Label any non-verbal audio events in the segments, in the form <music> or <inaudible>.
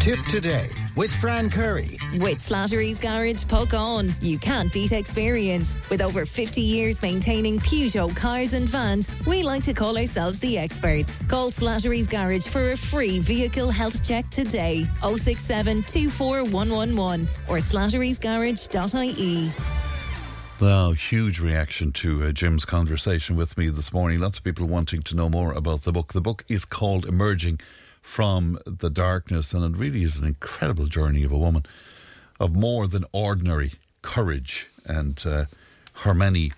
Tipp today with Fran Curry. With Slattery's Garage, Puckane. You can't beat experience. With over 50 years maintaining Peugeot cars and vans, we like to call ourselves the experts. Call Slattery's Garage for a free vehicle health check today. 067 24111 or slatterysgarage.ie. Wow, huge reaction to uh, Jim's conversation with me this morning. Lots of people wanting to know more about the book. The book is called Emerging from the darkness. And it really is an incredible journey of a woman of more than ordinary courage and uh, her many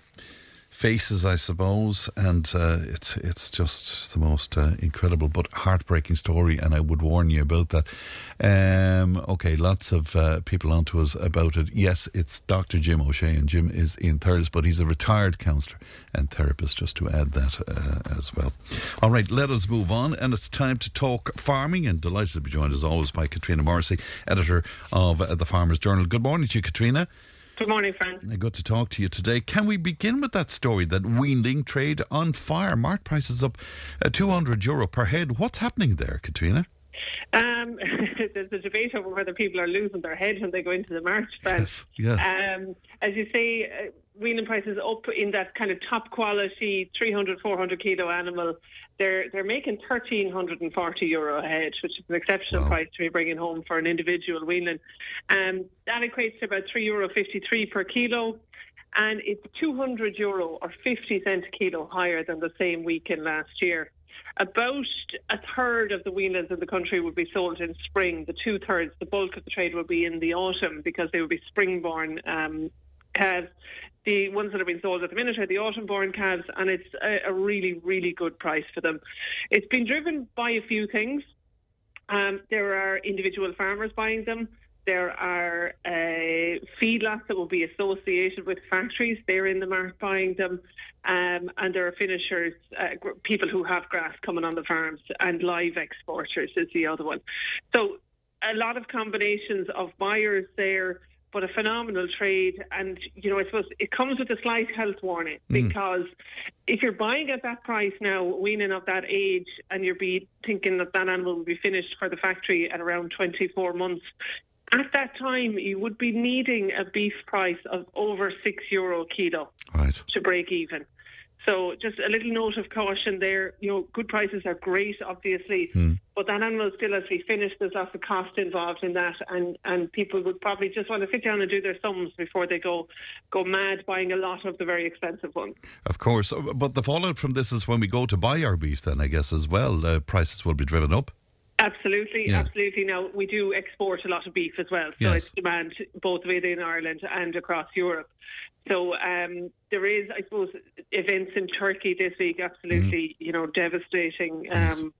faces, I suppose, and uh, it's it's just the most uh, incredible but heartbreaking story, and I would warn you about that. Um, okay, lots of uh, people onto us about it. Yes, it's Dr. Jim O'Shea, and Jim is in Thurles, but he's a retired counsellor and therapist, just to add that uh, as well. All right, let us move on, and it's time to talk farming, and delighted to be joined as always by Katrina Morrissey, editor of uh, the Farmers Journal. Good morning to you, Katrina. Good morning, Fran. Good to talk to you today. Can we begin with that story that weanling trade on fire? Mark prices up uh, 200 euro per head. What's happening there, Katrina? Um, <laughs> there's a debate over whether people are losing their head when they go into the March, Fran. Yes, yeah. Um, as you say, weanling prices up in that kind of top quality 300, 400 kilo animal. They're they're making 1,340 euro a head, which is an exceptional Wow. price to be bringing home for an individual weanling. Um, that equates to about 3 euro 53 per kilo. And it's 200 euro or 50 cent a kilo higher than the same weekend last year. About a third of the weaners in the country would be sold in spring. The two thirds, the bulk of the trade will be in the autumn because they will be spring-born um, calves. The ones that are being sold at the minute are the autumn-born calves, and it's a, a really, really good price for them. It's been driven by a few things. Um, there are individual farmers buying them. There are uh, feedlots that will be associated with factories. They're in the market buying them. Um, and there are finishers, uh, gr- people who have grass coming on the farms, and live exporters is the other one. So a lot of combinations of buyers there, but a phenomenal trade. And, you know, I suppose it comes with a slight health warning hmm. because if you're buying at that price now, weanling of that age, and you're be thinking that that animal will be finished for the factory at around 24 months, at that time you would be needing a beef price of over six euro kilo Right. to break even. So just a little note of caution there. You know, good prices are great, obviously, but that animal still has to be finished. There's lots of cost involved in that, and, and people would probably just want to sit down and do their sums before they go go mad buying a lot of the very expensive ones. Of course. Uh, But the fallout from this is when we go to buy our beef, then, I guess, as well. Uh, prices will be driven up. Absolutely, Yeah. absolutely. Now we do export a lot of beef as well, so Yes. it's demand both within Ireland and across Europe. So um, there is, I suppose, events in Turkey this week. Absolutely, you know, devastating um,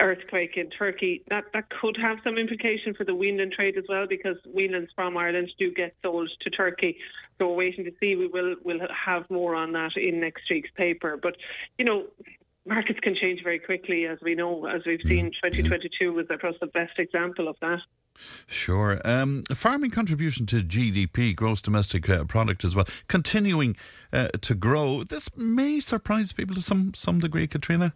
earthquake in Turkey. That that could have some implication for the weanling trade as well, because weanlings from Ireland do get sold to Turkey. So we're waiting to see. We will will have more on that in next week's paper. But you know, markets can change very quickly, as we know, as we've seen. 2022 was, perhaps, the best example of that. Sure. Um, farming contribution to GDP, gross domestic uh, product as well, continuing uh, to grow. This may surprise people to some, some degree, Katrina.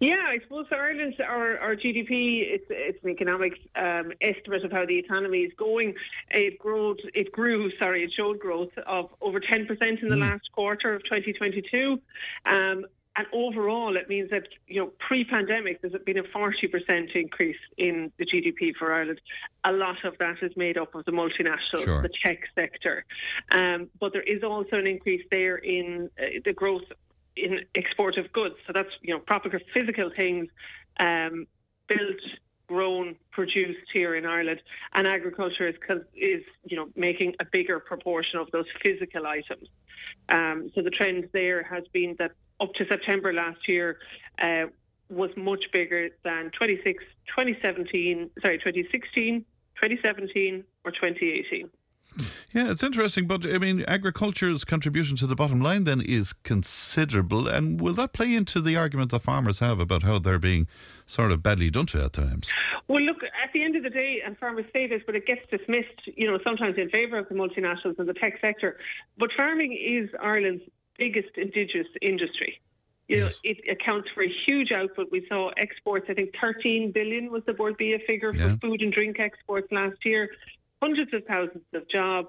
Yeah, I suppose Ireland, our, our GDP, it's, it's an economic um, estimate of how the economy is going. It growed, it grew, sorry, it showed growth of over 10% in the last quarter of 2022. Um, and overall, it means that, you know, pre-pandemic, there's been a 40% increase in the GDP for Ireland. A lot of that is made up of the multinationals, Sure. the tech sector. Um, but there is also an increase there in uh, the growth in export of goods. So that's you know proper physical things um, built, grown, produced here in Ireland, and agriculture is is you know making a bigger proportion of those physical items. Um, so the trend there has been that up to September last year. Uh, was much bigger than 26, 2017, sorry, 2016, 2017, or 2018. Yeah, it's interesting, but I mean, agriculture's contribution to the bottom line then is considerable. And will that play into the argument the farmers have about how they're being sort of badly done to at times? Well, look, at the end of the day, and farmers say this, but it gets dismissed, you know, sometimes in favour of the multinationals and the tech sector. But farming is Ireland's biggest indigenous industry. You know, Yes. it accounts for a huge output. We saw exports. I think 13 billion was the Bord Bia figure Yeah. for food and drink exports last year. Hundreds of thousands of jobs,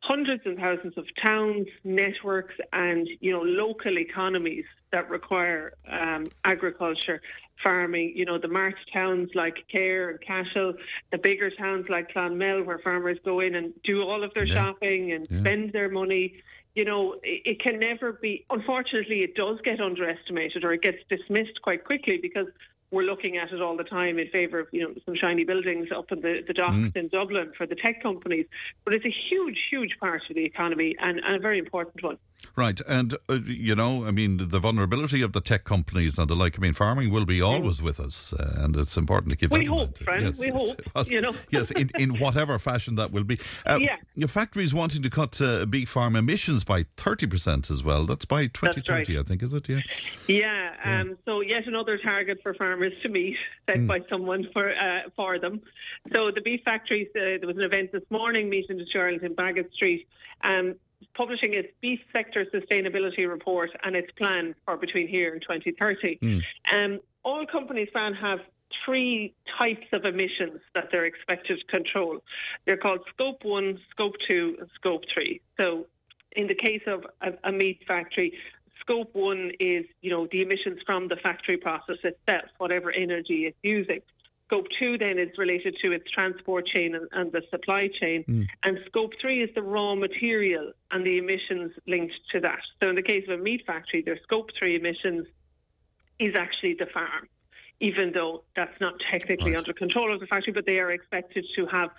hundreds and thousands of towns, networks, and you know local economies that require um, agriculture, farming. You know the March towns like Cahir and Cashel, the bigger towns like Clonmel, where farmers go in and do all of their Yeah. shopping and Yeah. spend their money. You know, it, can never be. Unfortunately, it does get underestimated or it gets dismissed quite quickly because we're looking at it all the time in favour of you know some shiny buildings up in the, the docks Mm. in Dublin for the tech companies. But it's a huge, huge part of the economy and, and a very important one. Right, and uh, you know, I mean, the vulnerability of the tech companies and the like. I mean, farming will be always with us, uh, and it's important to keep. We that hope, mind. friend, Yes, we hope, <laughs> Well, you know. <laughs> yes, in, in whatever fashion that will be. Uh, Yeah. Your factories wanting to cut uh, beef farm emissions by thirty percent as well. That's by twenty twenty, I think, is it? Yeah. Yeah, um, so yet another target for farmers to meet set by someone for uh, for them. So the beef factories, uh, there was an event this morning, Meat Industry Ireland in Bagot Street, um, publishing its beef sector sustainability report and its plan for between here and 2030. Um, all companies, Fran, have three types of emissions that they're expected to control. They're called Scope 1, Scope 2, and Scope 3. So in the case of a, a meat factory, Scope 1 is, you know, the emissions from the factory process itself, whatever energy it's using. Scope 2 then is related to its transport chain and, and the supply chain. Hmm. And Scope 3 is the raw material and the emissions linked to that. So in the case of a meat factory, their Scope 3 emissions is actually the farm, even though that's not technically Right. under control of the factory, but they are expected to have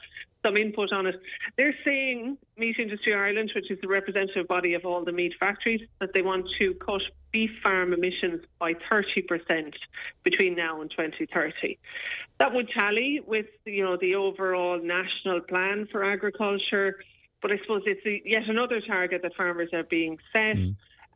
some input on it. They're saying, Meat Industry Ireland, which is the representative body of all the meat factories, that they want to cut beef farm emissions by 30% between now and 2030. That would tally with, you know, the overall national plan for agriculture, but I suppose it's a, yet another target that farmers are being set.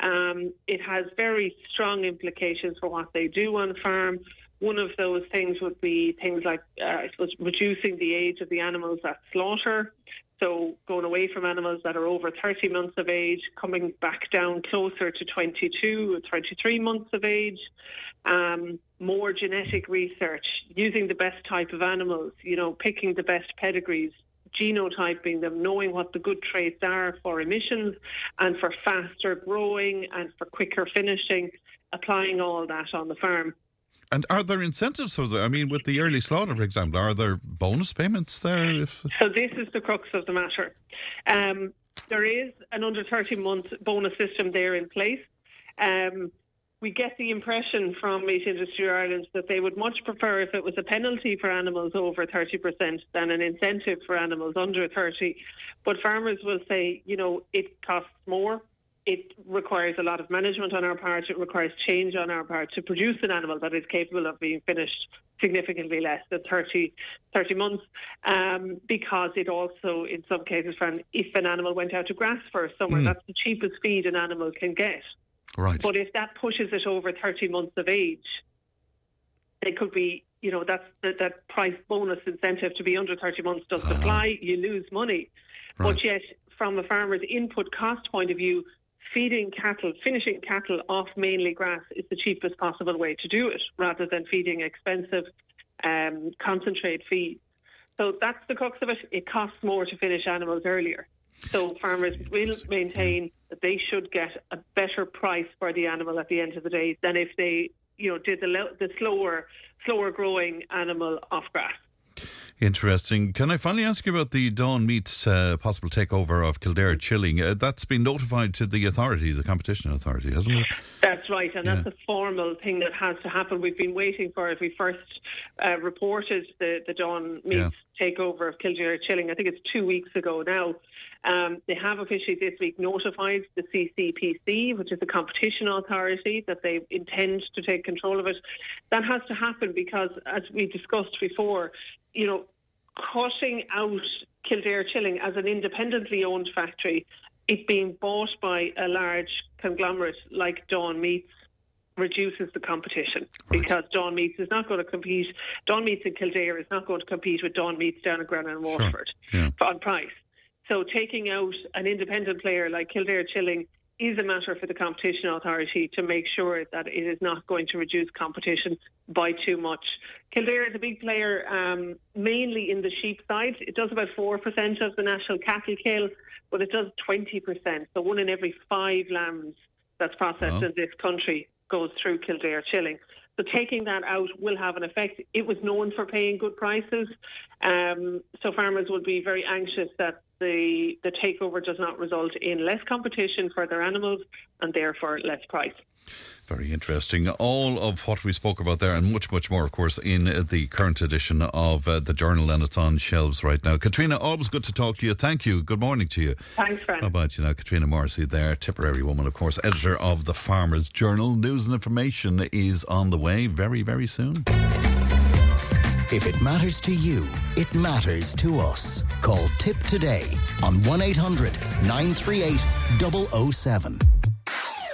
Um, it has very strong implications for what they do on the farm. One of those things would be things like, uh, I suppose, reducing the age of the animals that slaughter. So going away from animals that are over 30 months of age, coming back down closer to 22 or 23 months of age. Um, more genetic research, using the best type of animals, you know, picking the best pedigrees, genotyping them, knowing what the good traits are for emissions and for faster growing and for quicker finishing, applying all that on the farm. And are there incentives for that? I mean, with the early slaughter, for example, are there bonus payments there? If So this is the crux of the matter. Um, there is an under 30 month bonus system there in place. Um, we get the impression from Meat Industry Ireland that they would much prefer if it was a penalty for animals over 30% than an incentive for animals under 30. But farmers will say, you know, it costs more. It requires a lot of management on our part. It requires change on our part to produce an animal that is capable of being finished significantly less than 30, 30 months um, because it also, in some cases, Fran, if an animal went out to grass for a summer, that's the cheapest feed an animal can get. right, But if that pushes it over 30 months of age, they could be, you know, that's the, that price bonus incentive to be under 30 months doesn't apply. You lose money. Right. But yet, from a farmer's input cost point of view, feeding cattle, finishing cattle off mainly grass is the cheapest possible way to do it rather than feeding expensive um, concentrate feed. So that's the crux of it. It costs more to finish animals earlier. So farmers will maintain that they should get a better price for the animal at the end of the day than if they, you know, did the, the slower, slower growing animal off grass. Interesting. Can I finally ask you about the Dawn Meats uh, possible takeover of Kildare Chilling? Uh, that's been notified to the authority, the competition authority, hasn't it? That's right, and that's a formal thing that has to happen. We've been waiting for it. We first uh, reported the, the Dawn Meats takeover of Kildare Chilling. I think it's two weeks ago now. Um, they have officially this week notified the CCPC, which is the competition authority, that they intend to take control of it. That has to happen because, as we discussed before, you know, cutting out Kildare Chilling as an independently owned factory, it being bought by a large conglomerate like Dawn Meats reduces the competition because Dawn Meats is not going to compete. Dawn Meats in Kildare is not going to compete with Dawn Meats down in Grannagh and Waterford Yeah. on price. So taking out an independent player like Kildare Chilling is a matter for the competition authority to make sure that it is not going to reduce competition by too much. Kildare is a big player, um, mainly in the sheep side. It does about 4% of the national cattle kill, but it does 20%. So one in every five lambs that's processed in this country goes through Kildare chilling. So taking that out will have an effect. It was known for paying good prices, um, so farmers will be very anxious that the the takeover does not result in less competition for their animals and therefore less price. Very interesting. All of what we spoke about there, and much, much more, of course, in the current edition of uh, the Journal, and it's on shelves right now. Katrina, always good to talk to you. Thank you. Good morning to you. Thanks, Fran. How about you now, Katrina Morrissey there, Tipperary woman, of course, editor of the Farmers Journal. News and information is on the way very, very soon. If it matters to you, it matters to us. Call Tipp today on 1 800 938 007.